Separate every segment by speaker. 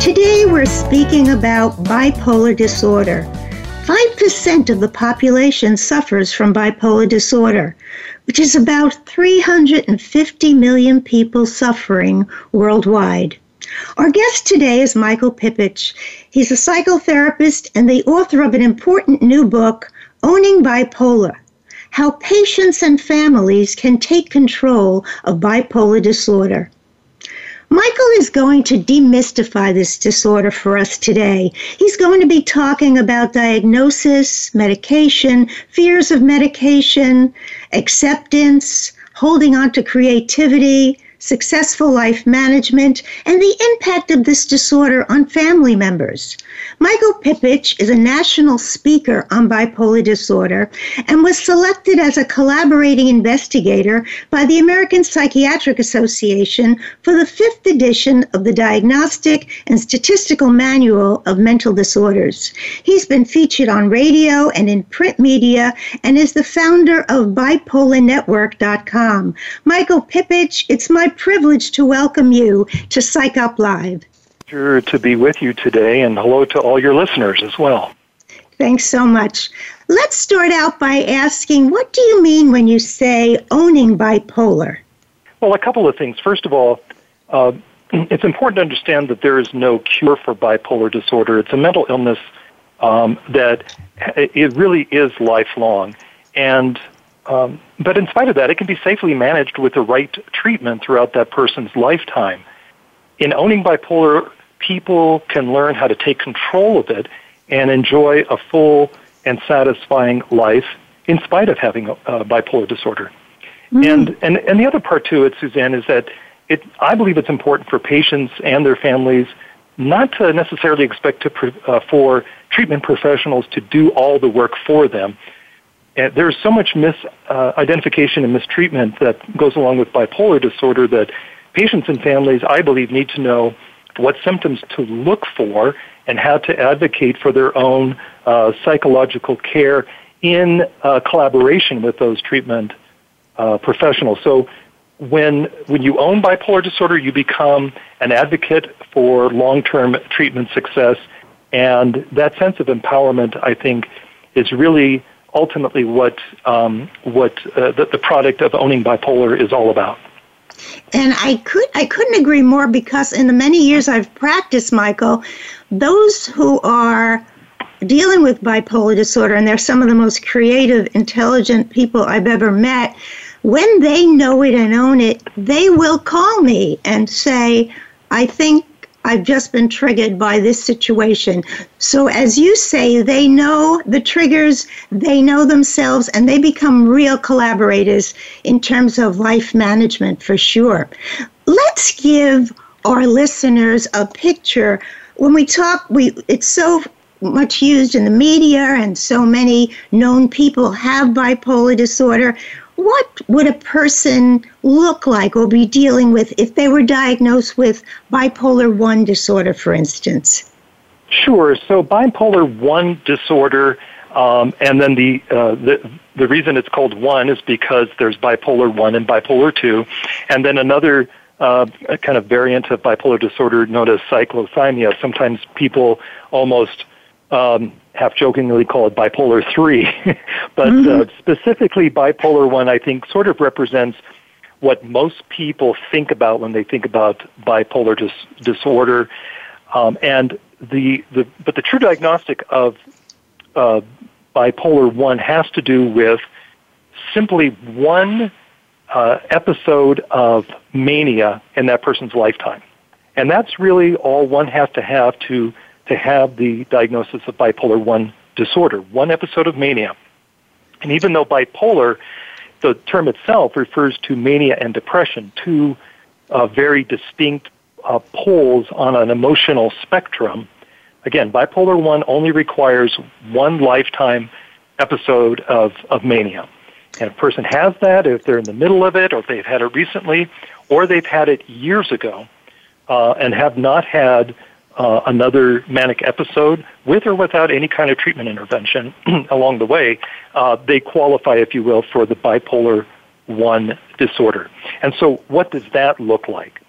Speaker 1: Today we're speaking about bipolar disorder. 5% of the population suffers from bipolar disorder, which is about 350 million people suffering worldwide. Our guest today is Michael Pipich. He's a psychotherapist and the author of an important new book, Owning Bipolar How Patients and Families Can Take Control of Bipolar Disorder. Michael is going to demystify this disorder for us today. He's going to be talking about diagnosis, medication, fears of medication, acceptance, holding on to creativity, successful life management, and the impact of this disorder on family members. Michael Pipich is a national speaker on bipolar disorder and was selected as a collaborating investigator by the American Psychiatric Association for the fifth edition of the Diagnostic and Statistical Manual of Mental Disorders. He's been featured on radio and in print media and is the founder of bipolarnetwork.com. Michael Pipich, it's my privilege to welcome you to Psych Up Live
Speaker 2: pleasure to be with you today, and hello to all your listeners as well.
Speaker 1: Thanks so much. Let's start out by asking what do you mean when you say owning bipolar?
Speaker 2: Well, a couple of things. First of all, uh, it's important to understand that there is no cure for bipolar disorder. It's a mental illness um, that it really is lifelong. And um, but in spite of that, it can be safely managed with the right treatment throughout that person's lifetime. In owning bipolar, people can learn how to take control of it and enjoy a full and satisfying life in spite of having a, bipolar disorder. Mm. And, and, and the other part to it, Suzanne, is that it, I believe it's important for patients and their families not to necessarily expect to, pre- uh, for treatment professionals to do all the work for them. And there's so much misidentification uh, and mistreatment that goes along with bipolar disorder that patients and families, I believe, need to know what symptoms to look for, and how to advocate for their own uh, psychological care in uh, collaboration with those treatment uh, professionals. So when, when you own bipolar disorder, you become an advocate for long-term treatment success. And that sense of empowerment, I think, is really ultimately what, um, what uh, the, the product of owning bipolar is all about.
Speaker 1: And I could I couldn't agree more because in the many years I've practiced, Michael, those who are dealing with bipolar disorder, and they're some of the most creative, intelligent people I've ever met, when they know it and own it, they will call me and say, I think I've just been triggered by this situation. So, as you say, they know the triggers, they know themselves, and they become real collaborators in terms of life management for sure. Let's give our listeners a picture. When we talk, we it's so much used in the media, and so many known people have bipolar disorder what would a person look like or be dealing with if they were diagnosed with bipolar 1 disorder, for instance?
Speaker 2: Sure. So, bipolar 1 disorder, um, and then the, uh, the, the reason it's called 1 is because there's bipolar 1 and bipolar 2, and then another uh, kind of variant of bipolar disorder known as cyclothymia. Sometimes people almost um, half jokingly call it bipolar 3. but uh, mm-hmm. uh, specifically, bipolar 1, I think, sort of represents what most people think about when they think about bipolar dis- disorder. Um, and the, the, but the true diagnostic of uh, bipolar 1 has to do with simply one uh, episode of mania in that person's lifetime. And that's really all one has to have to to have the diagnosis of bipolar 1 disorder, one episode of mania. And even though bipolar, the term itself refers to mania and depression, two uh, very distinct uh, poles on an emotional spectrum. Again, bipolar 1 only requires one lifetime episode of, of mania. And a person has that, if they're in the middle of it, or if they've had it recently, or they've had it years ago uh, and have not had uh, another manic episode with or without any kind of treatment intervention along the way, uh, they qualify, if you will, for the bipolar 1 disorder. And so, what does that look like?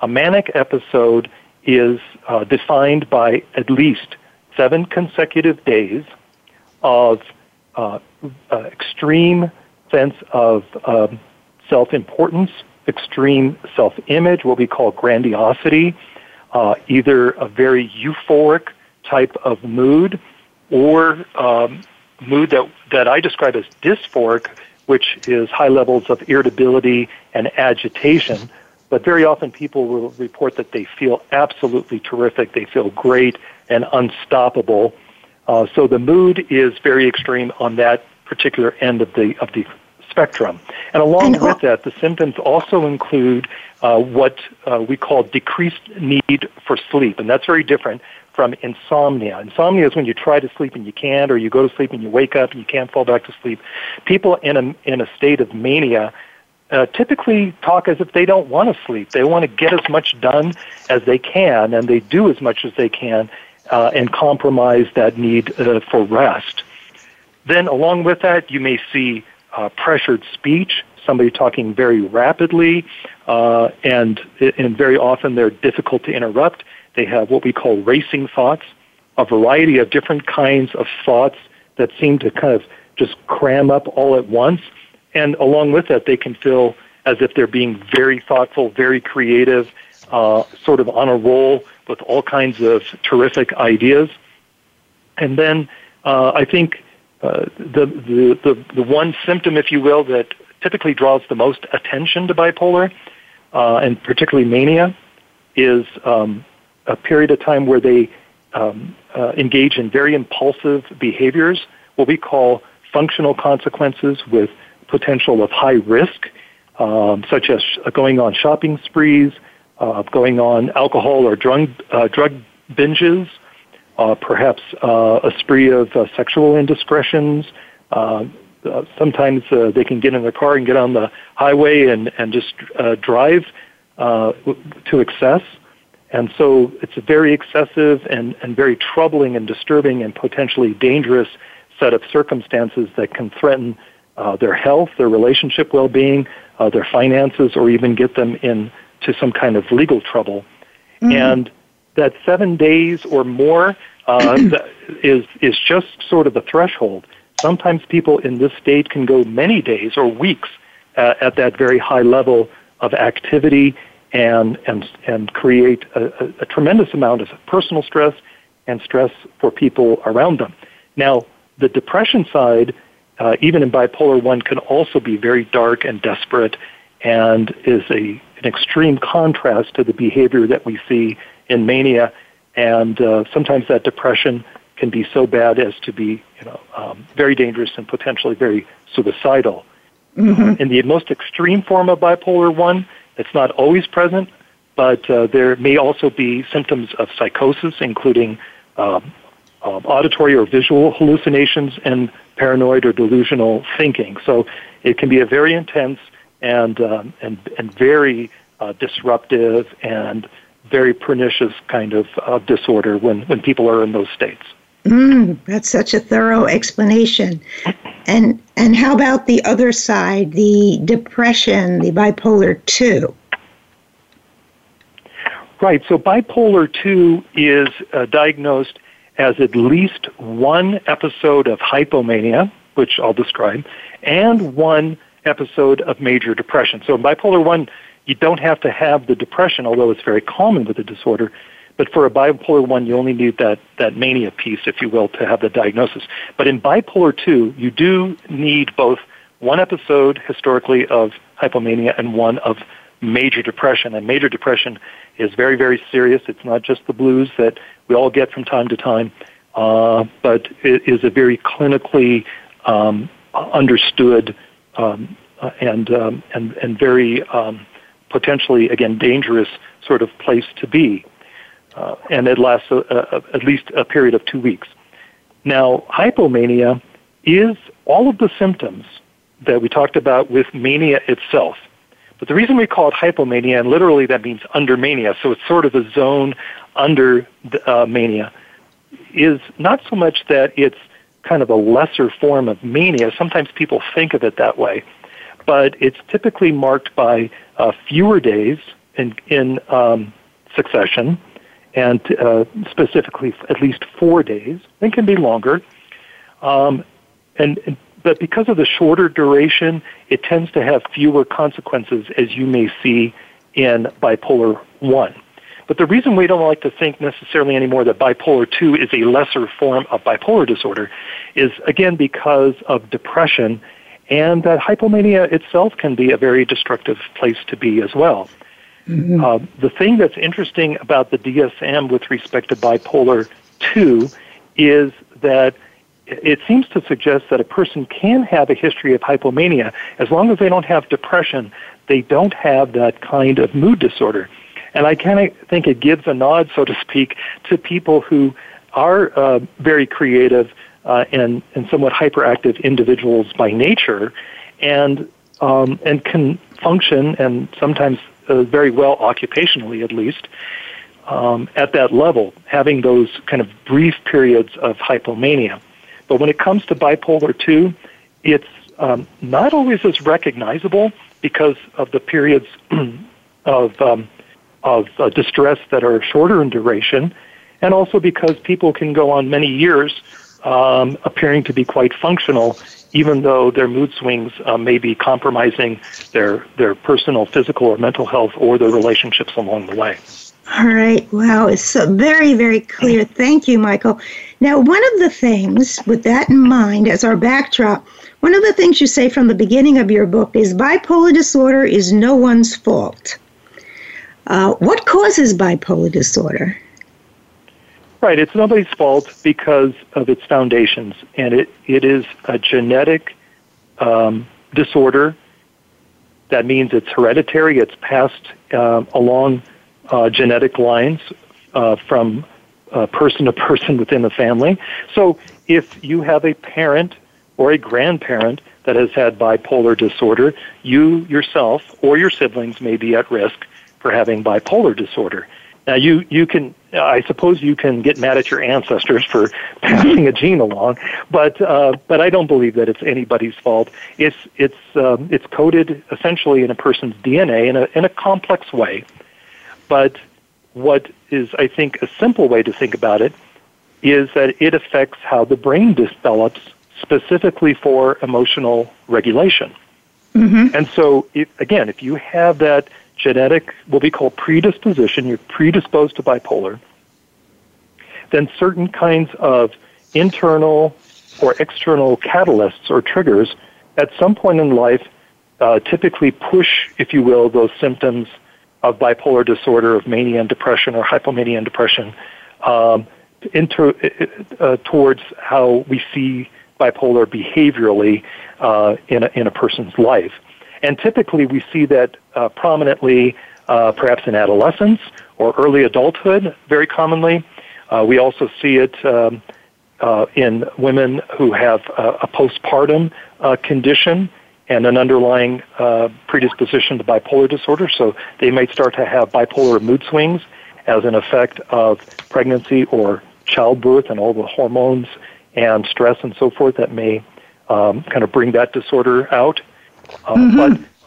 Speaker 2: A manic episode is uh, defined by at least seven consecutive days of uh, uh, extreme sense of um, self importance, extreme self image, what we call grandiosity uh, either a very euphoric type of mood or um, mood that, that I describe as dysphoric, which is high levels of irritability and agitation. But very often people will report that they feel absolutely terrific, they feel great and unstoppable. Uh, so the mood is very extreme on that particular end of the of the spectrum. And along and, with that, the symptoms also include uh, what uh, we call decreased need for sleep, and that's very different from insomnia. Insomnia is when you try to sleep and you can't, or you go to sleep and you wake up and you can't fall back to sleep. People in a, in a state of mania uh, typically talk as if they don't want to sleep. They want to get as much done as they can, and they do as much as they can, uh, and compromise that need uh, for rest. Then, along with that, you may see uh, pressured speech, somebody talking very rapidly, uh, and, and very often they're difficult to interrupt. They have what we call racing thoughts, a variety of different kinds of thoughts that seem to kind of just cram up all at once. And along with that, they can feel as if they're being very thoughtful, very creative, uh, sort of on a roll with all kinds of terrific ideas. And then uh, I think uh, the, the, the, the one symptom, if you will, that typically draws the most attention to bipolar, uh, and particularly mania, is um, a period of time where they um, uh, engage in very impulsive behaviors, what we call functional consequences with potential of high risk, um, such as uh, going on shopping sprees, uh, going on alcohol or drug, uh, drug binges, uh, perhaps uh, a spree of uh, sexual indiscretions. sometimes they can get in their car and get on the highway and, and just drive to excess. And so it's a very excessive and, and very troubling and disturbing and potentially dangerous set of circumstances that can threaten uh, their health, their relationship well-being, uh, their finances, or even get them into some kind of legal trouble. Mm-hmm. And that seven days or more uh, is is just sort of the threshold. Sometimes people in this state can go many days or weeks uh, at that very high level of activity and and and create a, a, a tremendous amount of personal stress and stress for people around them. Now, the depression side, uh, even in bipolar one, can also be very dark and desperate, and is a an extreme contrast to the behavior that we see in mania, and uh, sometimes that depression can be so bad as to be you know um, very dangerous and potentially very suicidal. Mm-hmm. Uh, in the most extreme form of bipolar one, it's not always present, but uh, there may also be symptoms of psychosis, including um, um, auditory or visual hallucinations and paranoid or delusional thinking. So it can be a very intense and um, and and very uh, disruptive and very pernicious kind of uh, disorder when, when people are in those states.
Speaker 1: Mm, that's such a thorough explanation. And and how about the other side, the depression, the bipolar 2?
Speaker 2: Right. So bipolar 2 is uh, diagnosed as at least one episode of hypomania, which I'll describe, and one episode of major depression. So bipolar 1 you don't have to have the depression, although it's very common with the disorder. But for a bipolar one, you only need that, that mania piece, if you will, to have the diagnosis. But in bipolar two, you do need both one episode historically of hypomania and one of major depression. And major depression is very, very serious. It's not just the blues that we all get from time to time, uh, but it is a very clinically um, understood um, uh, and, um, and, and very um, potentially, again, dangerous sort of place to be. Uh, and it lasts a, a, at least a period of two weeks. Now, hypomania is all of the symptoms that we talked about with mania itself. But the reason we call it hypomania, and literally that means under mania, so it's sort of a zone under uh, mania, is not so much that it's kind of a lesser form of mania. Sometimes people think of it that way but it's typically marked by uh, fewer days in, in um, succession, and uh, specifically at least four days. and can be longer, um, and, and but because of the shorter duration, it tends to have fewer consequences, as you may see in bipolar one. But the reason we don't like to think necessarily anymore that bipolar 2 is a lesser form of bipolar disorder is again because of depression and that hypomania itself can be a very destructive place to be as well. Mm-hmm. Uh, the thing that's interesting about the DSM with respect to bipolar 2 is that it seems to suggest that a person can have a history of hypomania as long as they don't have depression, they don't have that kind of mood disorder. And I kind of think it gives a nod, so to speak, to people who are uh, very creative, uh, and, and somewhat hyperactive individuals by nature and, um, and can function and sometimes uh, very well occupationally at least um, at that level, having those kind of brief periods of hypomania. But when it comes to bipolar 2, it's um, not always as recognizable because of the periods of, um, of uh, distress that are shorter in duration, and also because people can go on many years um, appearing to be quite functional, even though their mood swings uh, may be compromising their their personal, physical, or mental health, or their relationships along the way.
Speaker 1: All right. Wow. It's so very, very clear. Thank you, Michael. Now, one of the things, with that in mind as our backdrop, one of the things you say from the beginning of your book is bipolar disorder is no one's fault. Uh, what causes bipolar disorder?
Speaker 2: Right. It's nobody's fault because of its foundations, and it, it is a genetic um, disorder. That means it's hereditary. It's passed uh, along uh, genetic lines uh, from uh, person to person within the family. So if you have a parent or a grandparent that has had bipolar disorder, you yourself or your siblings may be at risk for having bipolar disorder. Now you, you can I suppose you can get mad at your ancestors for passing a gene along, but uh, but I don't believe that it's anybody's fault. It's it's um, it's coded essentially in a person's DNA in a in a complex way, but what is I think a simple way to think about it is that it affects how the brain develops specifically for emotional regulation. Mm-hmm. And so, if, again, if you have that genetic, what we call predisposition, you're predisposed to bipolar, then certain kinds of internal or external catalysts or triggers at some point in life uh, typically push, if you will, those symptoms of bipolar disorder, of mania and depression, or hypomania and depression, um, into, uh, uh, towards how we see bipolar behaviorally uh, in, a, in a person's life. And typically we see that uh, prominently uh, perhaps in adolescence or early adulthood very commonly. Uh, we also see it um, uh, in women who have a postpartum uh, condition and an underlying uh, predisposition to bipolar disorder. So they might start to have bipolar mood swings as an effect of pregnancy or childbirth and all the hormones and stress and so forth that may um, kind of bring that disorder out. Uh, mm-hmm.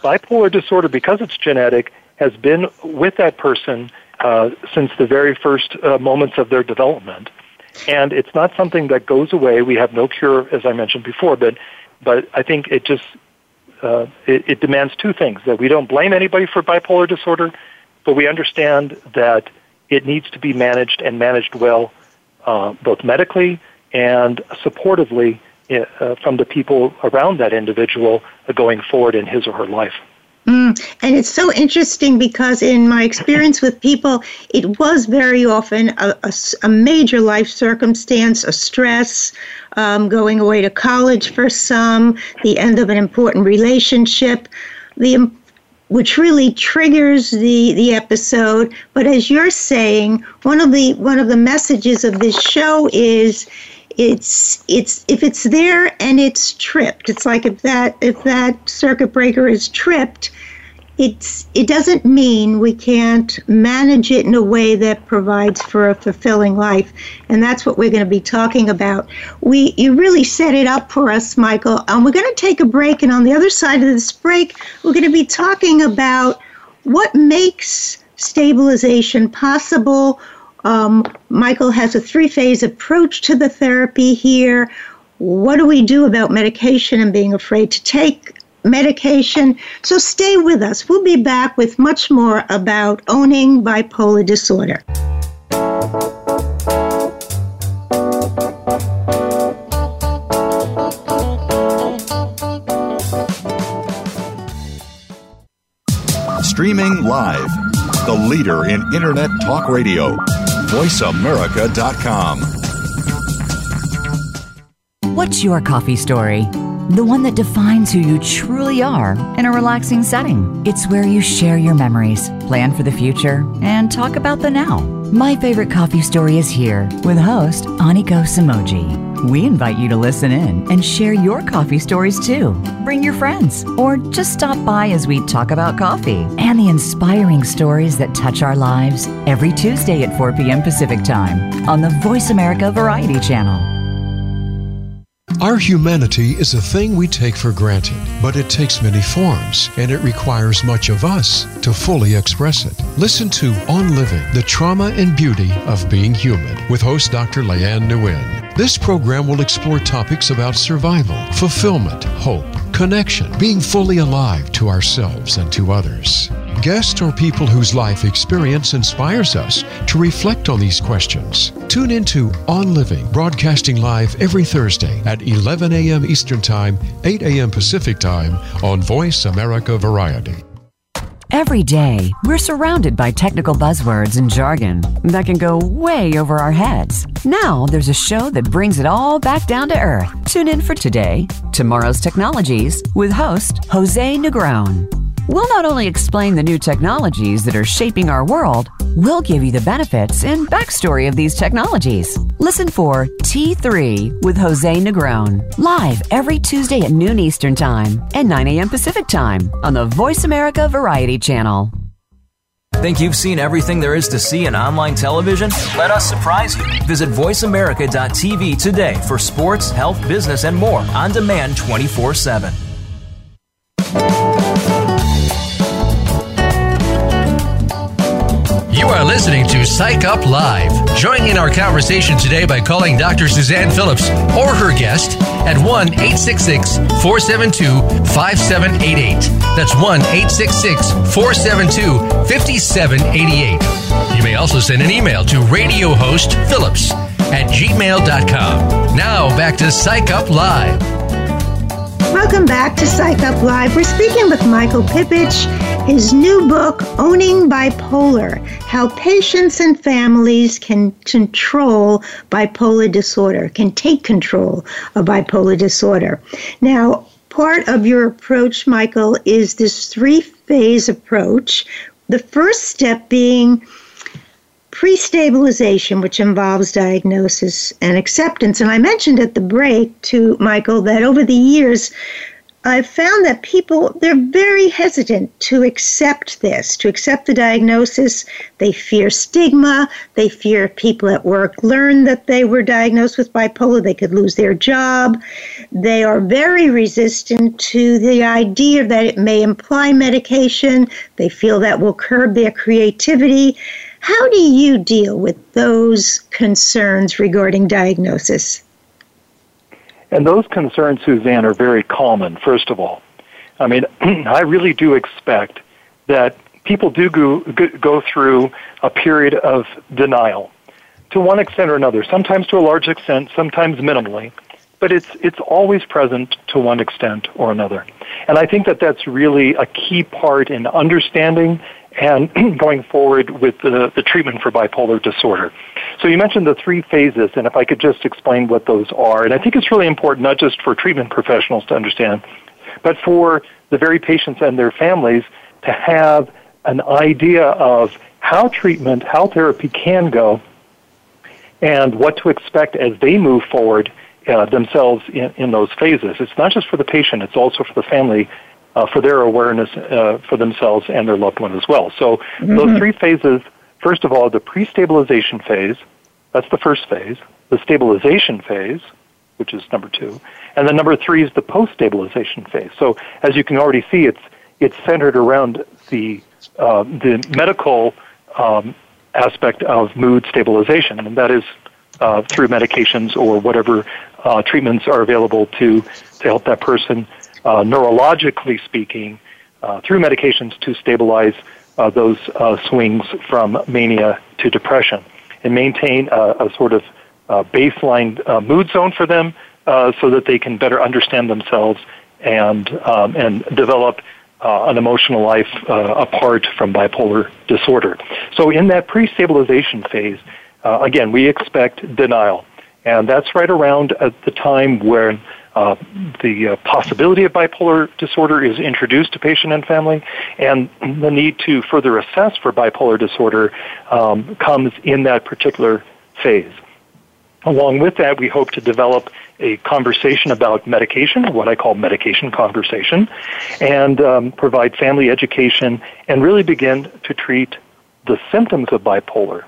Speaker 2: But bipolar disorder, because it's genetic, has been with that person uh, since the very first uh, moments of their development. And it's not something that goes away. We have no cure, as I mentioned before, but, but I think it just uh, it, it demands two things that we don't blame anybody for bipolar disorder, but we understand that it needs to be managed and managed well, uh, both medically and supportively uh, from the people around that individual going forward in his or her life.
Speaker 1: Mm, and it's so interesting because, in my experience with people, it was very often a, a, a major life circumstance, a stress, um, going away to college for some, the end of an important relationship, the which really triggers the the episode. But as you're saying, one of the one of the messages of this show is it's it's if it's there and it's tripped it's like if that if that circuit breaker is tripped it's it doesn't mean we can't manage it in a way that provides for a fulfilling life and that's what we're going to be talking about we you really set it up for us michael and um, we're going to take a break and on the other side of this break we're going to be talking about what makes stabilization possible um, Michael has a three phase approach to the therapy here. What do we do about medication and being afraid to take medication? So stay with us. We'll be back with much more about owning bipolar disorder.
Speaker 3: Streaming live, the leader in Internet Talk Radio VoiceAmerica.com.
Speaker 4: What's your coffee story? The one that defines who you truly are in a relaxing setting. It's where you share your memories, plan for the future, and talk about the now. My Favorite Coffee Story is here with host Aniko Samoji. We invite you to listen in and share your coffee stories too. Bring your friends or just stop by as we talk about coffee and the inspiring stories that touch our lives every Tuesday at 4 p.m. Pacific Time on the Voice America Variety Channel.
Speaker 3: Our humanity is a thing we take for granted, but it takes many forms, and it requires much of us to fully express it. Listen to On Living The Trauma and Beauty of Being Human with host Dr. Leanne Nguyen. This program will explore topics about survival, fulfillment, hope, connection, being fully alive to ourselves and to others. Guests or people whose life experience inspires us to reflect on these questions. Tune into On Living, broadcasting live every Thursday at 11 a.m. Eastern Time, 8 a.m. Pacific Time on Voice America Variety.
Speaker 4: Every day, we're surrounded by technical buzzwords and jargon that can go way over our heads. Now, there's a show that brings it all back down to earth. Tune in for today, Tomorrow's Technologies, with host Jose Negron. We'll not only explain the new technologies that are shaping our world, we'll give you the benefits and backstory of these technologies. Listen for T3 with Jose Negron, live every Tuesday at noon Eastern Time and 9 a.m. Pacific Time on the Voice America Variety Channel.
Speaker 5: Think you've seen everything there is to see in online television? Let us surprise you. Visit VoiceAmerica.tv today for sports, health, business, and more on demand 24 7. are listening to Psych Up Live. Join in our conversation today by calling Dr. Suzanne Phillips or her guest at 1 866 472 5788. That's 1 866 472 5788. You may also send an email to radio host Phillips at gmail.com.
Speaker 1: Now back to Psych Up Live. Welcome back to Psych Up Live. We're speaking with Michael Pipich. His new book, Owning Bipolar How Patients and Families Can Control Bipolar Disorder, can take control of bipolar disorder. Now, part of your approach, Michael, is this three phase approach. The first step being pre stabilization, which involves diagnosis and acceptance. And I mentioned at the break to Michael that over the years, I've found that people they're very hesitant to accept this, to accept the diagnosis. They fear stigma, they fear if people at work learn that they were diagnosed with bipolar, they could lose their job. They are very resistant to the idea that it may imply medication. They feel that will curb their creativity. How do you deal with those concerns regarding diagnosis?
Speaker 2: And those concerns, Suzanne, are very common, first of all. I mean, I really do expect that people do go, go through a period of denial to one extent or another, sometimes to a large extent, sometimes minimally, but it's, it's always present to one extent or another. And I think that that's really a key part in understanding and going forward with the, the treatment for bipolar disorder. So you mentioned the three phases, and if I could just explain what those are. And I think it's really important, not just for treatment professionals to understand, but for the very patients and their families to have an idea of how treatment, how therapy can go, and what to expect as they move forward uh, themselves in, in those phases. It's not just for the patient, it's also for the family, uh, for their awareness uh, for themselves and their loved one as well. So mm-hmm. those three phases, first of all, the pre-stabilization phase, that's the first phase. The stabilization phase, which is number two, and then number three is the post-stabilization phase. So as you can already see, it's it's centered around the uh, the medical um, aspect of mood stabilization, and that is uh, through medications or whatever uh, treatments are available to to help that person uh, neurologically speaking uh, through medications to stabilize uh, those swings from mania to depression and maintain a, a sort of uh, baseline uh, mood zone for them uh, so that they can better understand themselves and um, and develop uh, an emotional life uh, apart from bipolar disorder. So in that pre-stabilization phase, uh, again, we expect denial, and that's right around at the time when uh, the uh, possibility of bipolar disorder is introduced to patient and family, and the need to further assess for bipolar disorder um, comes in that particular phase. Along with that, we hope to develop a conversation about medication, what I call medication conversation, and um, provide family education and really begin to treat the symptoms of bipolar.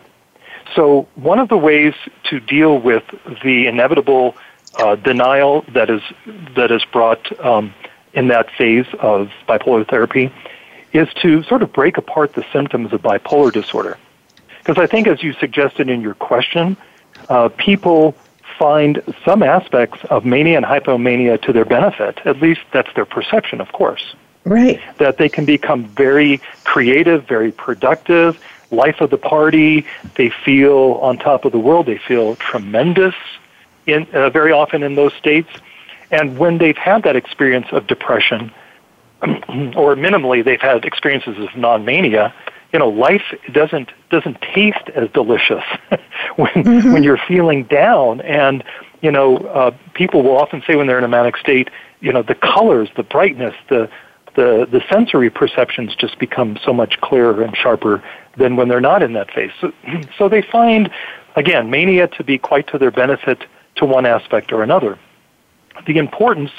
Speaker 2: So, one of the ways to deal with the inevitable uh, denial that is that is brought um, in that phase of bipolar therapy is to sort of break apart the symptoms of bipolar disorder, because I think, as you suggested in your question, uh, people find some aspects of mania and hypomania to their benefit. At least that's their perception, of course.
Speaker 1: Right.
Speaker 2: That they can become very creative, very productive, life of the party. They feel on top of the world. They feel tremendous in, uh, very often in those states. And when they've had that experience of depression, or minimally they've had experiences of non-mania, you know, life doesn't doesn't taste as delicious when mm-hmm. when you're feeling down. And you know, uh, people will often say when they're in a manic state, you know, the colors, the brightness, the the, the sensory perceptions just become so much clearer and sharper than when they're not in that phase. So, so they find, again, mania to be quite to their benefit to one aspect or another. The importance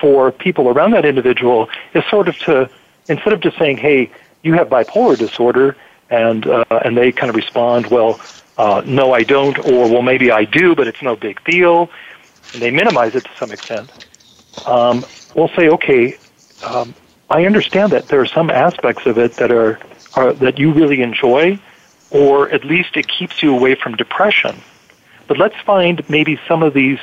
Speaker 2: for people around that individual is sort of to, instead of just saying, hey, you have bipolar disorder, and, uh, and they kind of respond, well, uh, no, I don't, or well, maybe I do, but it's no big deal, and they minimize it to some extent. Um, we'll say, okay, um, I understand that there are some aspects of it that are, are that you really enjoy, or at least it keeps you away from depression but let's find maybe some of these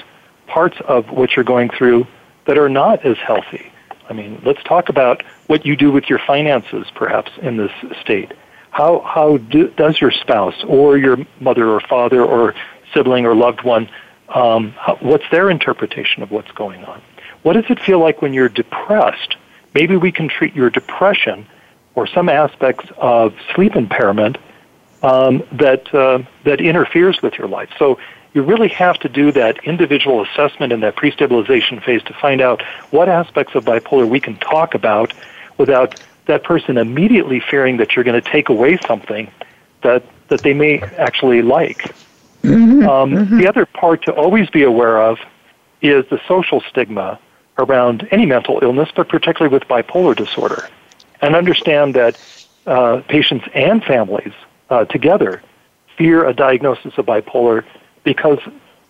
Speaker 2: parts of what you're going through that are not as healthy. I mean, let's talk about what you do with your finances, perhaps, in this state. How, how do, does your spouse or your mother or father or sibling or loved one, um, how, what's their interpretation of what's going on? What does it feel like when you're depressed? Maybe we can treat your depression or some aspects of sleep impairment um, that uh, that interferes with your life. So you really have to do that individual assessment in that pre-stabilization phase to find out what aspects of bipolar we can talk about without that person immediately fearing that you're going to take away something that that they may actually like. Mm-hmm. Um, mm-hmm. The other part to always be aware of is the social stigma around any mental illness, but particularly with bipolar disorder, and understand that uh, patients and families uh, together fear a diagnosis of bipolar because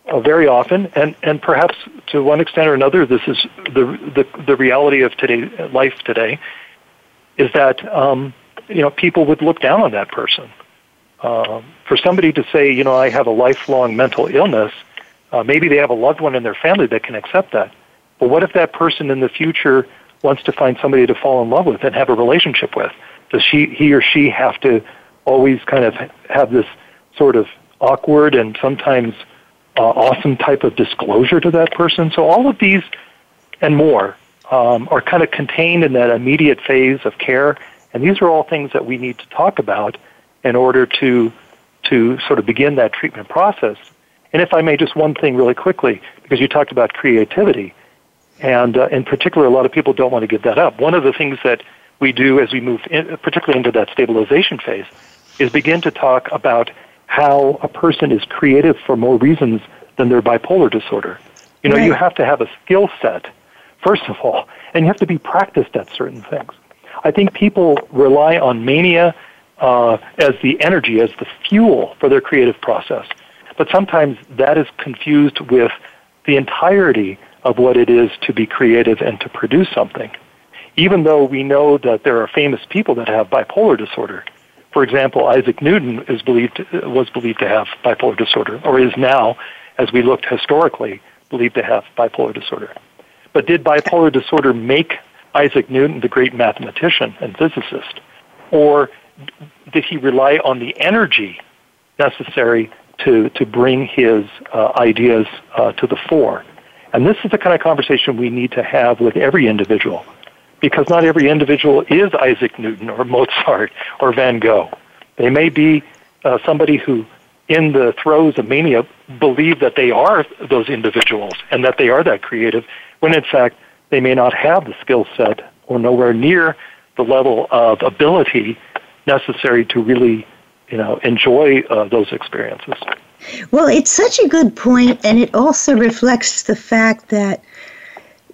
Speaker 2: uh, very often, and, and perhaps to one extent or another, this is the, the, the reality of today, life today, is that um, you know, people would look down on that person. Uh, for somebody to say, you know, I have a lifelong mental illness, uh, maybe they have a loved one in their family that can accept that. But what if that person in the future wants to find somebody to fall in love with and have a relationship with? Does she, he or she have to always kind of have this sort of awkward and sometimes uh, awesome type of disclosure to that person. So all of these and more um, are kind of contained in that immediate phase of care, and these are all things that we need to talk about in order to to sort of begin that treatment process. And if I may, just one thing really quickly, because you talked about creativity, and uh, in particular, a lot of people don't want to give that up. One of the things that we do as we move, in, particularly into that stabilization phase, is begin to talk about how a person is creative for more reasons than their bipolar disorder. You know, right. you have to have a skill set, first of all, and you have to be practiced at certain things. I think people rely on mania uh, as the energy, as the fuel for their creative process. But sometimes that is confused with the entirety of what it is to be creative and to produce something. Even though we know that there are famous people that have bipolar disorder, for example, Isaac Newton is believed was believed to have bipolar disorder, or is now, as we looked historically, believed to have bipolar disorder. But did bipolar disorder make Isaac Newton the great mathematician and physicist, or did he rely on the energy necessary to to bring his uh, ideas uh, to the fore? And this is the kind of conversation we need to have with every individual because not every individual is Isaac Newton or Mozart or Van Gogh. They may be uh, somebody who, in the throes of mania, believe that they are those individuals and that they are that creative, when in fact they may not have the skill set or nowhere near the level of ability necessary to really, you know, enjoy uh, those experiences.
Speaker 1: Well, it's such a good point, and it also reflects the fact that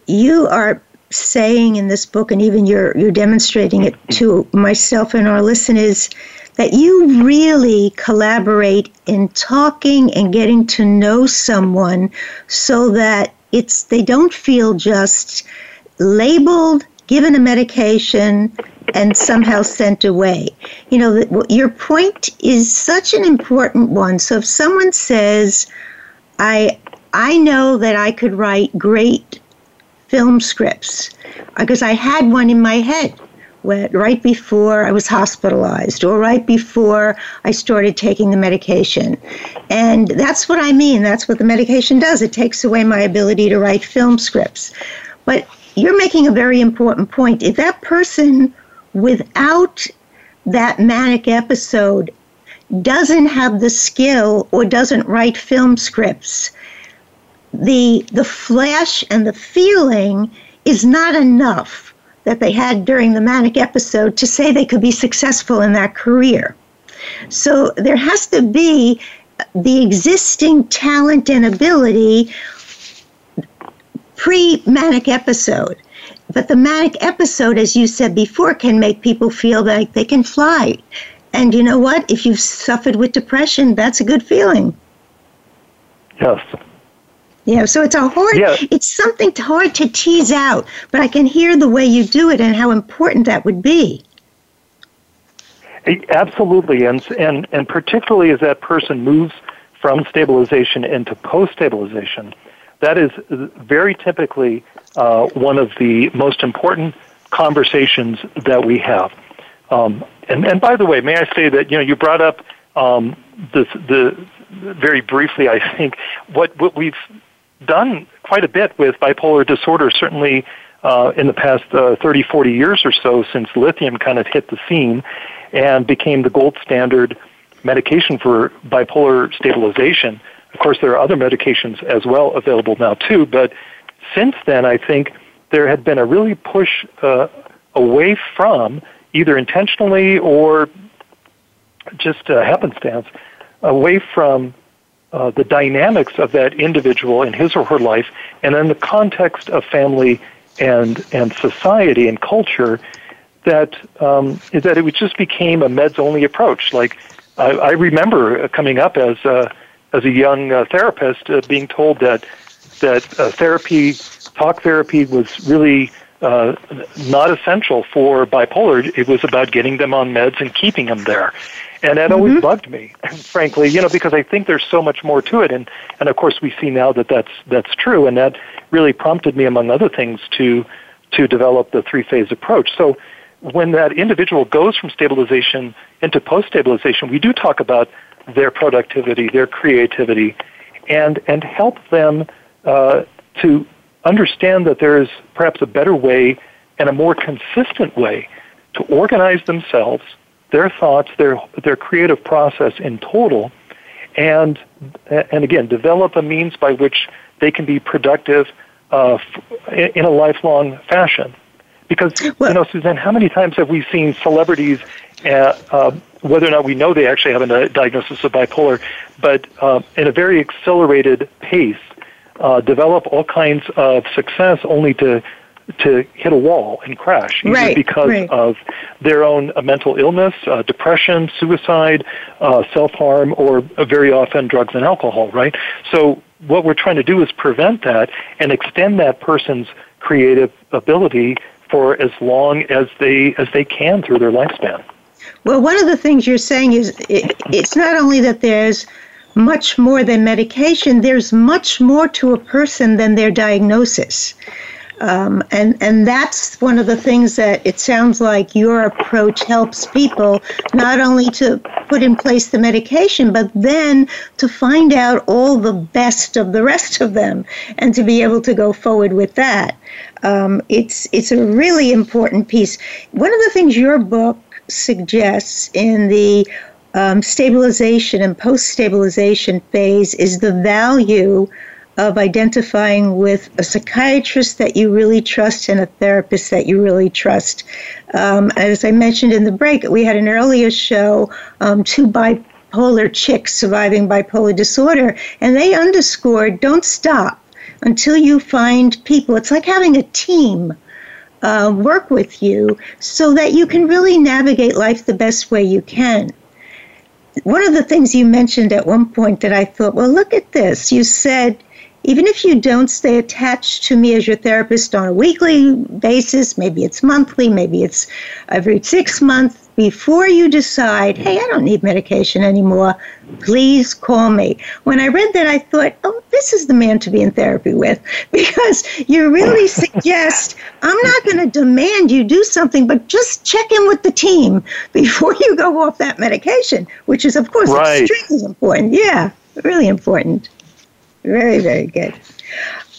Speaker 1: you are saying in this book, and even you're you're demonstrating it mm-hmm. to myself and our listeners, that you really collaborate in talking and getting to know someone, so that it's they don't feel just labeled, given a medication, and somehow sent away. You know, that your point is such an important one. So if someone says, "I." I know that I could write great film scripts because I had one in my head right before I was hospitalized or right before I started taking the medication. And that's what I mean. That's what the medication does. It takes away my ability to write film scripts. But you're making a very important point. If that person without that manic episode doesn't have the skill or doesn't write film scripts, the the flash and the feeling is not enough that they had during the manic episode to say they could be successful in that career. So there has to be the existing talent and ability pre manic episode. But the manic episode, as you said before, can make people feel like they can fly. And you know what? If you've suffered with depression, that's a good feeling.
Speaker 2: Yes,
Speaker 1: yeah, so it's a hard, yeah. it's something hard to tease out, but I can hear the way you do it and how important that would be.
Speaker 2: Absolutely, and and and particularly as that person moves from stabilization into post-stabilization, that is uh, very typically uh, one of the most important conversations that we have. Um, and and by the way, may I say that you know you brought up um, this the very briefly, I think what what we've done quite a bit with bipolar disorder, certainly uh, in the past uh, 30, 40 years or so since lithium kind of hit the scene and became the gold standard medication for bipolar stabilization. Of course, there are other medications as well available now too, but since then, I think there had been a really push uh, away from either intentionally or just uh, happenstance away from uh, the dynamics of that individual in his or her life, and in the context of family and and society and culture, that um, that it just became a meds only approach. Like I, I remember coming up as a, as a young uh, therapist uh, being told that that uh, therapy, talk therapy, was really uh, not essential for bipolar. It was about getting them on meds and keeping them there and that mm-hmm. always bugged me, frankly, you know, because I think there's so much more to it, and and of course we see now that that's that's true, and that really prompted me, among other things, to to develop the three phase approach. So when that individual goes from stabilization into post stabilization, we do talk about their productivity, their creativity, and and help them uh, to understand that there is perhaps a better way and a more consistent way to organize themselves their thoughts, their, their creative process in total, and, and again, develop a means by which they can be productive uh, in a lifelong fashion. Because, well, you know, Suzanne, how many times have we seen celebrities, uh, uh, whether or not we know they actually have a diagnosis of bipolar, but uh, in a very accelerated pace, uh, develop all kinds of success only to to hit a wall and crash, either right, because right. of their own uh, mental illness, uh, depression, suicide, uh, self harm, or very often drugs and alcohol, right? So, what we're trying to do is prevent that and extend that person's creative ability for as long as they as they can through their lifespan.
Speaker 1: Well, one of the things you're saying is it, it's not only that there's much more than medication, there's much more to a person than their diagnosis. Um, and and that's one of the things that it sounds like your approach helps people not only to put in place the medication, but then to find out all the best of the rest of them, and to be able to go forward with that. Um, it's it's a really important piece. One of the things your book suggests in the um, stabilization and post stabilization phase is the value of identifying with a psychiatrist that you really trust and a therapist that you really trust. Um, as I mentioned in the break, we had an earlier show, um, two bipolar chicks surviving bipolar disorder, and they underscored don't stop until you find people. It's like having a team. Uh, work with you so that you can really navigate life the best way you can one of the things you mentioned at one point that I thought, well, look at this. You said even if you don't stay attached to me as your therapist on a weekly basis, maybe it's monthly, maybe it's every six months, before you decide, hey, I don't need medication anymore, please call me. When I read that, I thought, oh, this is the man to be in therapy with because you really suggest I'm not going to demand you do something, but just check in with the team before you go off that medication, which is, of course, right. extremely important. Yeah, really important. Very, very good.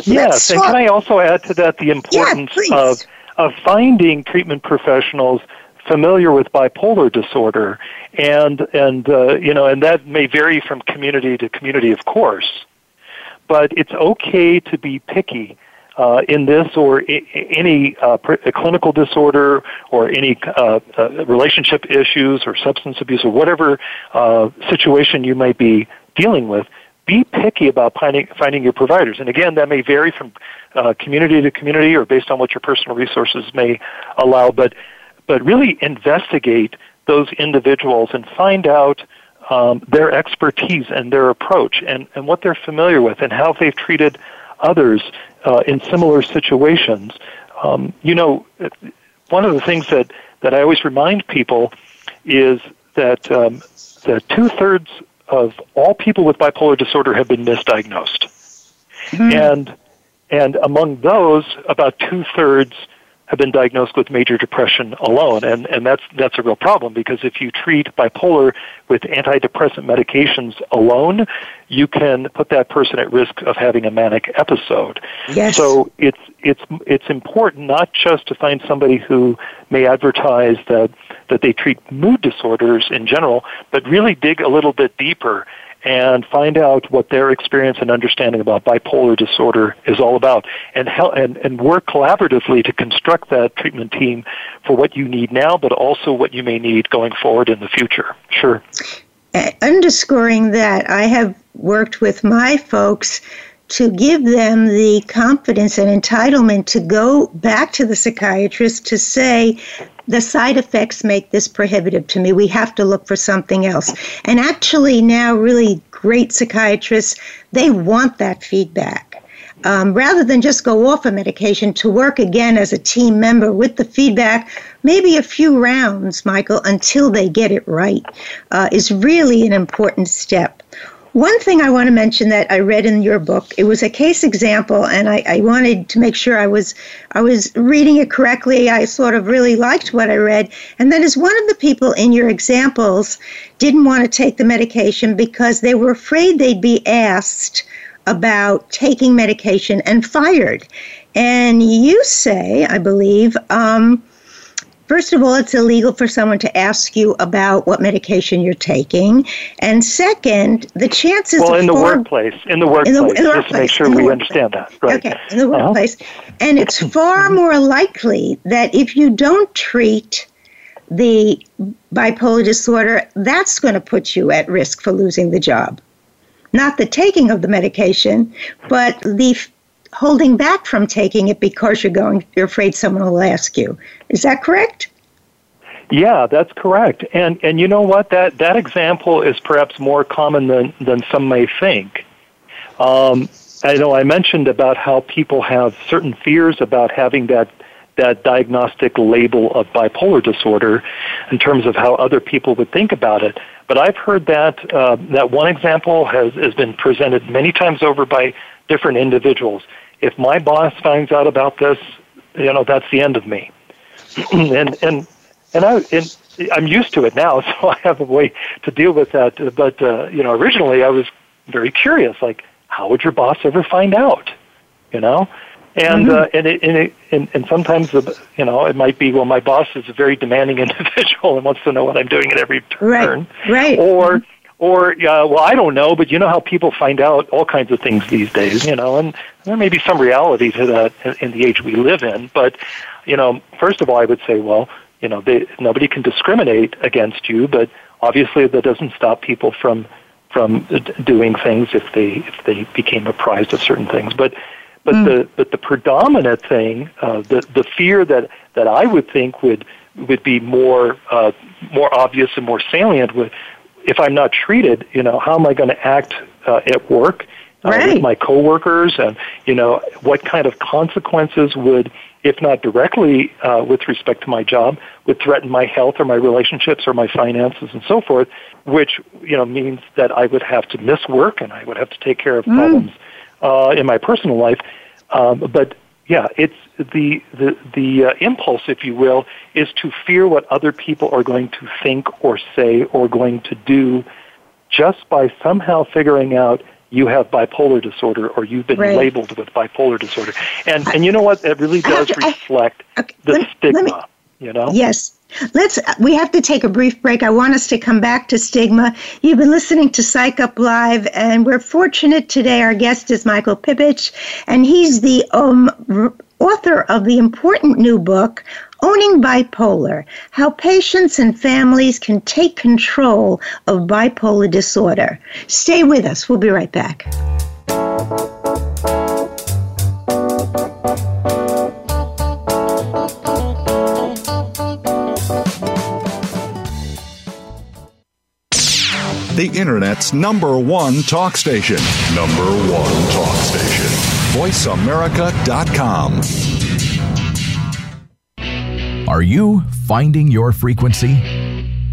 Speaker 2: Yes, and can I also add to that the importance yeah, of, of finding treatment professionals familiar with bipolar disorder, and and uh, you know, and that may vary from community to community, of course, but it's okay to be picky. Uh, in this or I- any uh, pr- clinical disorder or any uh, uh, relationship issues or substance abuse or whatever uh, situation you might be dealing with, be picky about finding, finding your providers. And again, that may vary from uh, community to community or based on what your personal resources may allow, but, but really investigate those individuals and find out um, their expertise and their approach and, and what they're familiar with and how they've treated others uh, in similar situations. Um, you know, one of the things that, that I always remind people is that um, that two thirds of all people with bipolar disorder have been misdiagnosed. Mm. And, and among those, about two thirds have been diagnosed with major depression alone. And, and that's, that's a real problem because if you treat bipolar with antidepressant medications alone, you can put that person at risk of having a manic episode. Yes. So it's, it's, it's important not just to find somebody who may advertise that, that they treat mood disorders in general, but really dig a little bit deeper and find out what their experience and understanding about bipolar disorder is all about and, and, and work collaboratively to construct that treatment team for what you need now, but also what you may need going forward in the future.
Speaker 1: Sure. Uh, underscoring that, I have worked with my folks to give them the confidence and entitlement to go back to the psychiatrist to say, the side effects make this prohibitive to me. We have to look for something else. And actually, now, really great psychiatrists, they want that feedback. Um, rather than just go off a medication to work again as a team member with the feedback, maybe a few rounds, Michael, until they get it right, uh, is really an important step. One thing I want to mention that I read in your book, it was a case example, and I, I wanted to make sure I was I was reading it correctly. I sort of really liked what I read, and that is one of the people in your examples didn't want to take the medication because they were afraid they'd be asked about taking medication and fired. And you say, I believe, um, First of all, it's illegal for someone to ask you about what medication you're taking, and second, the chances.
Speaker 2: Well, in the workplace, in the workplace, in the, in the workplace, make sure we understand that.
Speaker 1: Right. Okay, in the uh-huh. workplace, uh-huh. and it's far mm-hmm. more likely that if you don't treat the bipolar disorder, that's going to put you at risk for losing the job. Not the taking of the medication, but the holding back from taking it because you're going you're afraid someone will ask you. Is that correct?
Speaker 2: Yeah, that's correct. And and you know what? That that example is perhaps more common than than some may think. Um, I know I mentioned about how people have certain fears about having that that diagnostic label of bipolar disorder in terms of how other people would think about it. But I've heard that uh, that one example has, has been presented many times over by different individuals if my boss finds out about this, you know, that's the end of me. and and and I and I'm used to it now, so I have a way to deal with that. But uh, you know, originally I was very curious, like, how would your boss ever find out? You know, and mm-hmm. uh, and, it, and, it, and and sometimes the you know it might be well, my boss is a very demanding individual and wants to know what I'm doing at every
Speaker 1: turn, right?
Speaker 2: right. Or mm-hmm. Or, uh, well, I don't know, but you know how people find out all kinds of things these days, you know, and there may be some reality to that in the age we live in. But, you know, first of all, I would say, well, you know, they, nobody can discriminate against you, but obviously that doesn't stop people from from doing things if they if they became apprised of certain things. But but mm. the but the predominant thing, uh, the the fear that that I would think would would be more uh, more obvious and more salient would if I'm not treated, you know, how am I going to act uh, at work uh, right. with my coworkers, and you know, what kind of consequences would, if not directly uh, with respect to my job, would threaten my health or my relationships or my finances and so forth, which you know means that I would have to miss work and I would have to take care of mm. problems uh, in my personal life. Um, but yeah, it's the the the uh, impulse, if you will, is to fear what other people are going to think or say or going to do, just by somehow figuring out you have bipolar disorder or you've been right. labeled with bipolar disorder. And and you know what? It really does reflect I, okay, the let, stigma. Let me, you know?
Speaker 1: Yes. Let's we have to take a brief break. I want us to come back to stigma. You've been listening to Psych Up Live and we're fortunate today our guest is Michael Pipich and he's the um, author of the important new book Owning Bipolar: How Patients and Families Can Take Control of Bipolar Disorder. Stay with us. We'll be right back.
Speaker 6: the Internet's number one talk station. Number one talk station. VoiceAmerica.com. Are you finding your frequency?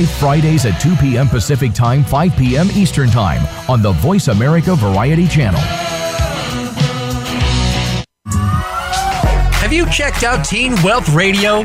Speaker 6: live Fridays at 2 p.m. Pacific Time, 5 p.m. Eastern Time on the Voice America Variety Channel. Have you checked out Teen Wealth Radio?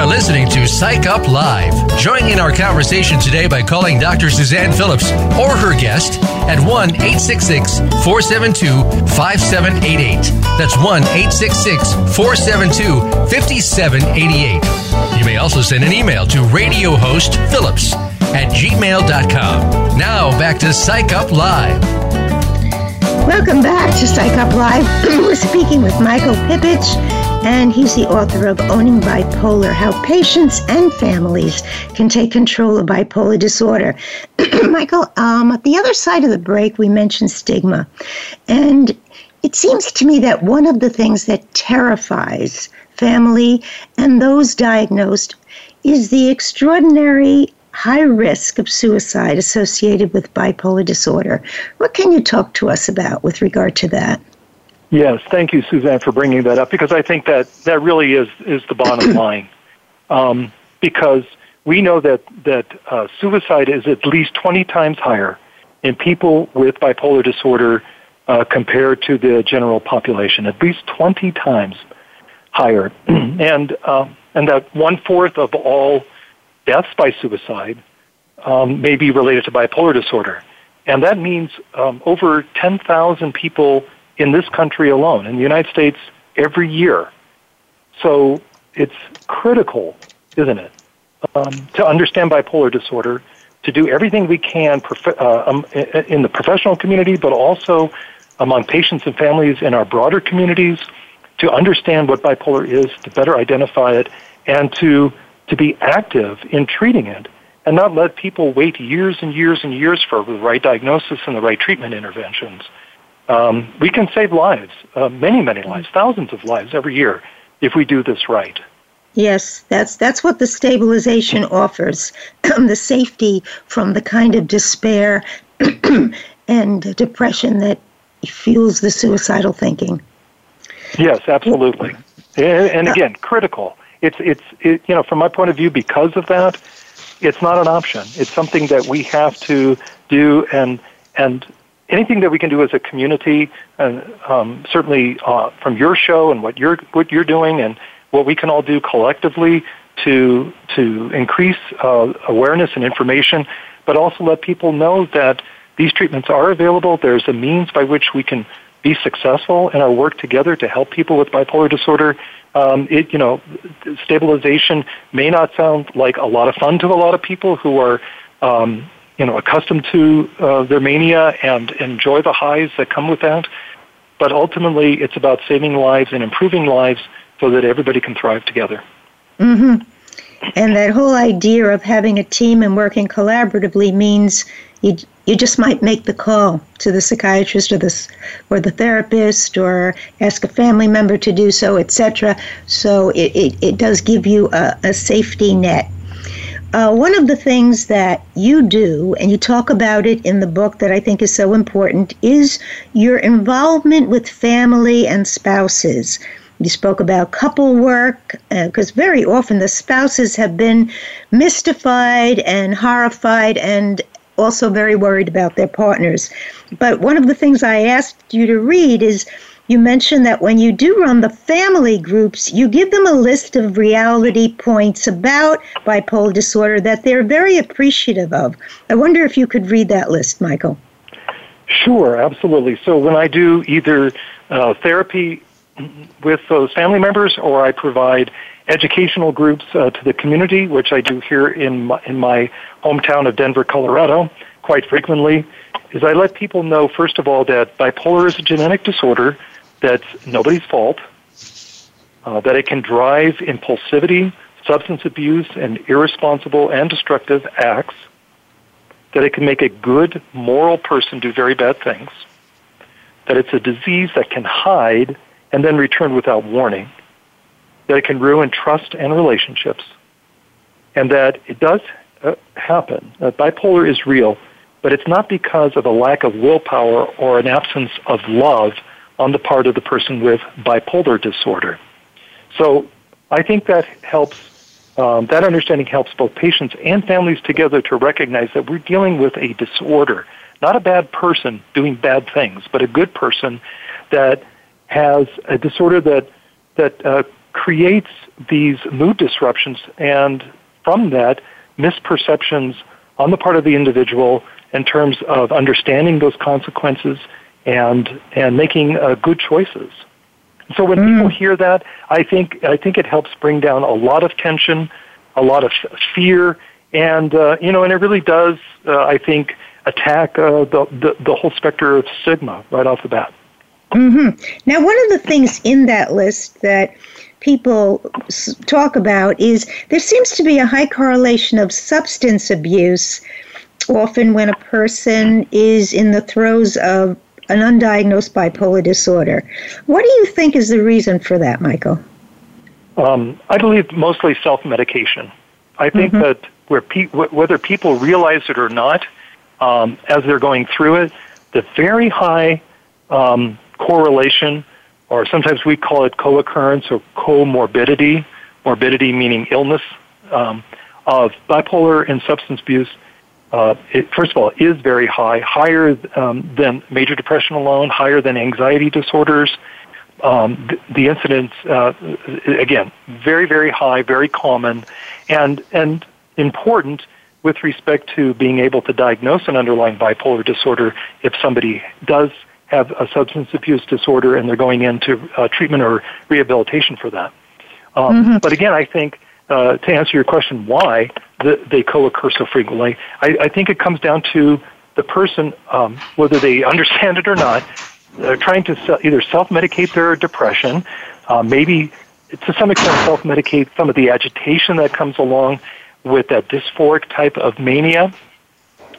Speaker 6: are listening to Psych Up Live. Join in our conversation today by calling Dr. Suzanne Phillips or her guest at 1 866 472 5788. That's 1 866 472 5788. You may also send an email to radio host Phillips at gmail.com.
Speaker 1: Now back to Psych Up Live. Welcome back to Psych Up Live. We're speaking with Michael Pippich and he's the author of Owning Bipolar How Patients and Families Can Take Control of Bipolar Disorder. Michael, um, at the other side of the break, we mentioned stigma. And it seems to me that one of the things that terrifies family and those diagnosed is the extraordinary high risk of suicide associated with bipolar disorder. What can you talk to us about with regard to that?
Speaker 2: Yes, thank you, Suzanne, for bringing that up because I think that that really is is the bottom line. Um, because we know that that uh, suicide is at least 20 times higher in people with bipolar disorder uh, compared to the general population, at least 20 times higher, and uh, and that one fourth of all deaths by suicide um, may be related to bipolar disorder, and that means um, over 10,000 people in this country alone, in the United States, every year. So it's critical, isn't it, um, to understand bipolar disorder, to do everything we can prof- uh, um, in the professional community, but also among patients and families in our broader communities to understand what bipolar is, to better identify it, and to, to be active in treating it and not let people wait years and years and years for the right diagnosis and the right treatment interventions. Um, we can save lives, uh, many, many lives, thousands of lives every year if we do this right.
Speaker 1: Yes, that's that's what the stabilization offers, the safety from the kind of despair and depression that fuels the suicidal thinking.
Speaker 2: Yes, absolutely, and, again, critical. It's it's it, you know from my point of view because of that, it's not an option. It's something that we have to do and and anything that we can do as a community, and um, certainly uh, from your show and what you're what you're doing, and what we can all do collectively to to increase uh, awareness and information, but also let people know that these treatments are available. There's a means by which we can be successful in our work together to help people with bipolar disorder. Um, it you know, stabilization may not sound like a lot of fun to a lot of people who are um, you know accustomed to uh, their mania and enjoy the highs that come with that. But ultimately, it's about saving lives and improving lives so that everybody can thrive together. hmm
Speaker 1: And that whole idea of having a team and working collaboratively means you you just might make the call to the psychiatrist or the or the therapist or ask a family member to do so, etc. So it, it, it does give you a, a safety net uh, one of the things that you do, and you talk about it in the book that I think is so important, is your involvement with family and spouses. You spoke about couple work, because uh, very often the spouses have been mystified and horrified and also very worried about their partners. But one of the things I asked you to read is you mentioned that when you do run the family groups, you give them a list of reality points about bipolar disorder that they're very appreciative of. I wonder if you could read that list, Michael.
Speaker 2: Sure, absolutely. So when I do either uh, therapy with those family members or I provide educational groups uh, to the community, which I do here in my, in my hometown of Denver, Colorado, quite frequently, is I let people know, first of all, that bipolar is a genetic disorder that's nobody's fault, uh, that it can drive impulsivity, substance abuse, and irresponsible and destructive acts, that it can make a good, moral person do very bad things, that it's a disease that can hide and then return without warning, that it can ruin trust and relationships, and that it does uh, happen. Uh, bipolar is real, but it's not because of a lack of willpower or an absence of love on the part of the person with bipolar disorder. So I think that helps, um, that understanding helps both patients and families together to recognize that we're dealing with a disorder, not a bad person doing bad things, but a good person that has a disorder that, that uh, creates these mood disruptions and from that, misperceptions on the part of the individual in terms of understanding those consequences and and making uh, good choices. So when mm. people hear that, I think I think it helps bring down a lot of tension, a lot of fear, and uh, you know, and it really does. Uh, I think attack uh, the, the the whole specter of stigma right off the bat.
Speaker 1: Mm-hmm. Now, one of the things in that list that people talk about is there seems to be a high correlation of substance abuse often when a person is in the throes of an undiagnosed bipolar disorder. What do you think is the reason for that, Michael? Um,
Speaker 2: I believe mostly self medication. I think mm-hmm. that where pe- whether people realize it or not, um, as they're going through it, the very high um, correlation, or sometimes we call it co occurrence or comorbidity, morbidity meaning illness, um, of bipolar and substance abuse uh, it, first of all, is very high, higher um, than major depression alone, higher than anxiety disorders. Um, the, the incidence, uh, again, very, very high, very common, and and important with respect to being able to diagnose an underlying bipolar disorder if somebody does have a substance abuse disorder and they're going into uh, treatment or rehabilitation for that. Um, mm-hmm. But again, I think uh, to answer your question, why the, they co-occur so frequently, I, I, think it comes down to the person, um, whether they understand it or not, they're trying to either self-medicate their depression, uh, maybe to some extent self-medicate some of the agitation that comes along with that dysphoric type of mania,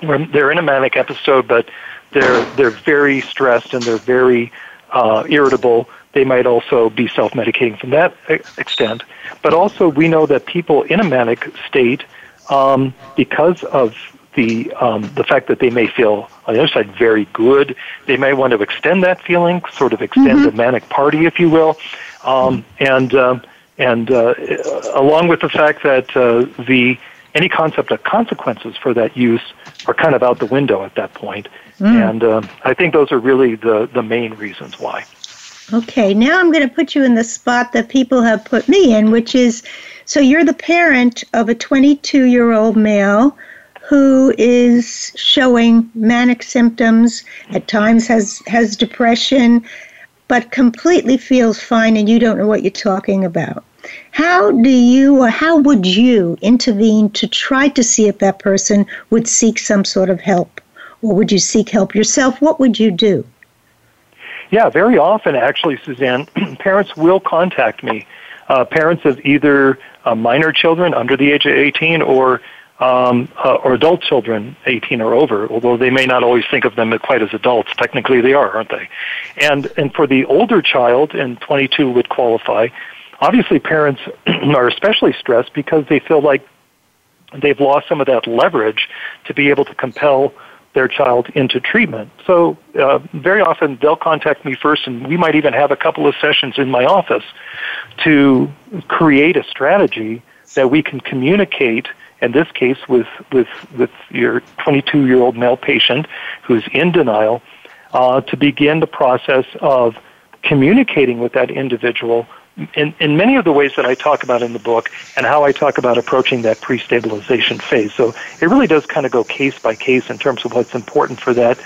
Speaker 2: where they're in a manic episode, but they're they're very stressed and they're very uh, irritable they might also be self medicating from that extent. But also, we know that people in a manic state, um, because of the um, the fact that they may feel on the other side very good. They may want to extend that feeling, sort of extend mm-hmm. the manic party, if you will, um, and um, and uh, uh along with the fact that uh, the any concept of consequences for that use are kind of out the window at that point. Mm. And um, I think those are really the the main reasons why.
Speaker 1: Okay, now I'm going to put you in the spot that people have put me in, which is so you're the parent of a 22 year old male who is showing manic symptoms, at times has, has depression, but completely feels fine and you don't know what you're talking about. How do you or how would you intervene to try to see if that person would seek some sort of help? Or would you seek help yourself? What would you do?
Speaker 2: Yeah, very often, actually, Suzanne, parents will contact me. Uh, parents of either uh, minor children under the age of 18 or um, uh, or adult children 18 or over, although they may not always think of them quite as adults. Technically, they are, aren't they? And and for the older child, and 22 would qualify. Obviously, parents are especially stressed because they feel like they've lost some of that leverage to be able to compel their child into treatment. So uh, very often they'll contact me first, and we might even have a couple of sessions in my office to create a strategy that we can communicate. In this case, with with with your 22 year old male patient who's in denial, uh, to begin the process of communicating with that individual in, in many of the ways that I talk about in the book and how I talk about approaching that pre stabilization phase. So it really does kind of go case by case in terms of what's important for that,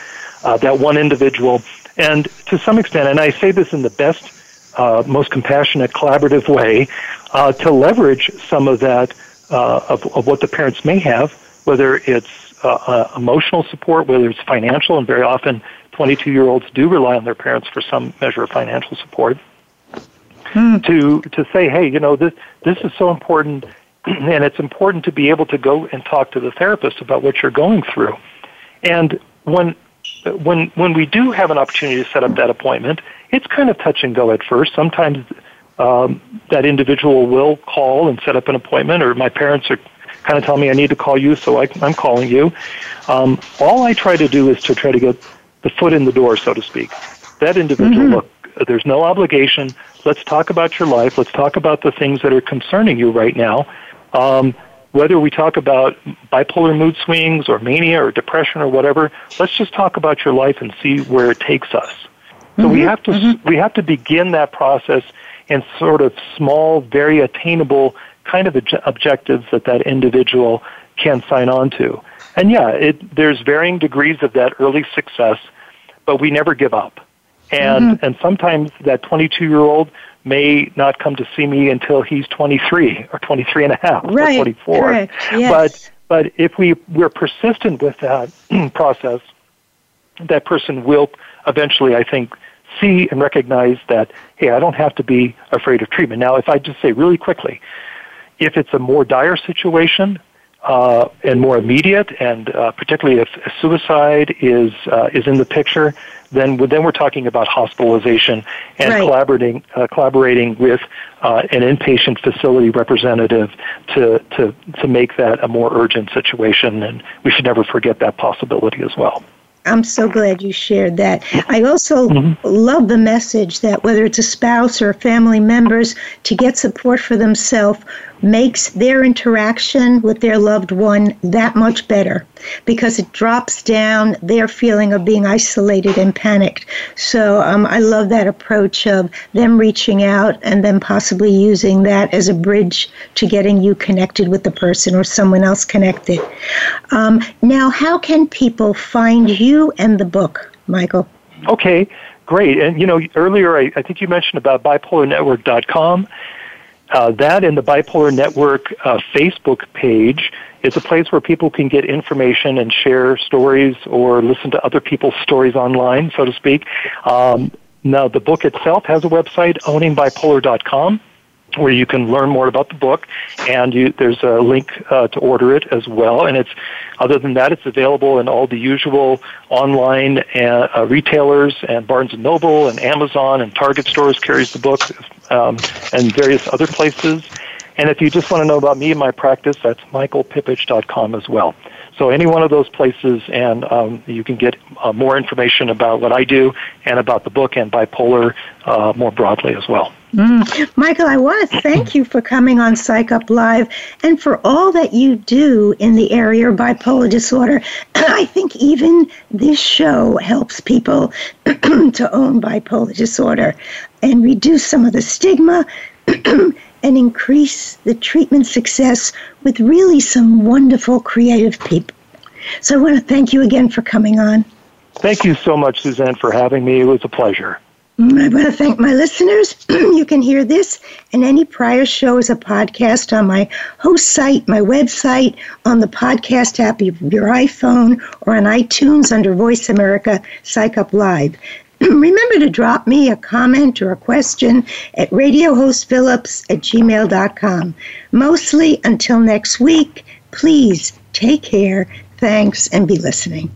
Speaker 2: uh, that one individual. And to some extent, and I say this in the best, uh, most compassionate, collaborative way, uh, to leverage some of that, uh, of, of what the parents may have, whether it's uh, uh, emotional support, whether it's financial, and very often 22 year olds do rely on their parents for some measure of financial support Hmm. to to say, hey, you know, this this is so important, and it's important to be able to go and talk to the therapist about what you're going through. And when when when we do have an opportunity to set up that appointment, it's kind of touch and go at first. Sometimes um, that individual will call and set up an appointment, or my parents are kind of tell me I need to call you, so I, am calling you. Um, all I try to do is to try to get the foot in the door, so to speak. That individual, mm-hmm. look, there's no obligation. Let's talk about your life. Let's talk about the things that are concerning you right now. Um, whether we talk about bipolar mood swings or mania or depression or whatever, let's just talk about your life and see where it takes us. So mm-hmm, we have to mm-hmm. we have to begin that process in sort of small, very attainable kind of objectives that that individual can sign on to. And yeah, it, there's varying degrees of that early success, but we never give up. And, mm-hmm. and sometimes that 22 year old may not come to see me until he's 23 or 23 and a half right. or 24.
Speaker 1: Correct. Yes.
Speaker 2: But, but if we, we're persistent with that process, that person will eventually, I think, see and recognize that, hey, I don't have to be afraid of treatment. Now, if I just say really quickly, if it's a more dire situation, uh, and more immediate, and uh, particularly if suicide is uh, is in the picture, then then we're talking about hospitalization and right. collaborating uh, collaborating with uh, an inpatient facility representative to to to make that a more urgent situation, and we should never forget that possibility as well.
Speaker 1: I'm so glad you shared that. I also mm-hmm. love the message that whether it's a spouse or family members, to get support for themselves makes their interaction with their loved one that much better because it drops down their feeling of being isolated and panicked. So um, I love that approach of them reaching out and then possibly using that as a bridge to getting you connected with the person or someone else connected. Um, now, how can people find you and the book, Michael?
Speaker 2: Okay, great. And you know, earlier I, I think you mentioned about bipolarnetwork.com. Uh, that and the Bipolar Network uh, Facebook page is a place where people can get information and share stories or listen to other people's stories online, so to speak. Um, now, the book itself has a website, owningbipolar.com, where you can learn more about the book, and you, there's a link uh, to order it as well. And it's other than that, it's available in all the usual online uh, uh retailers, and Barnes and Noble, and Amazon, and Target stores carries the book um, and various other places. And if you just want to know about me and my practice, that's michaelpipich.com as well. So any one of those places, and um, you can get uh, more information about what I do and about the book and bipolar uh, more broadly as well.
Speaker 1: Mm. Michael, I want to thank you for coming on Psych Up Live and for all that you do in the area of bipolar disorder. I think even this show helps people to own bipolar disorder and reduce some of the stigma and increase the treatment success with really some wonderful creative people. So I want to thank you again for coming on.
Speaker 2: Thank you so much, Suzanne, for having me. It was a pleasure.
Speaker 1: Mm, I want to thank my listeners. you can hear this and any prior show as a podcast on my host site, my website, on the podcast app of your iPhone, or on iTunes under Voice America Psych Up Live. Remember to drop me a comment or a question at radiohostphillips at gmail.com. Mostly until next week, please take care, thanks, and be listening.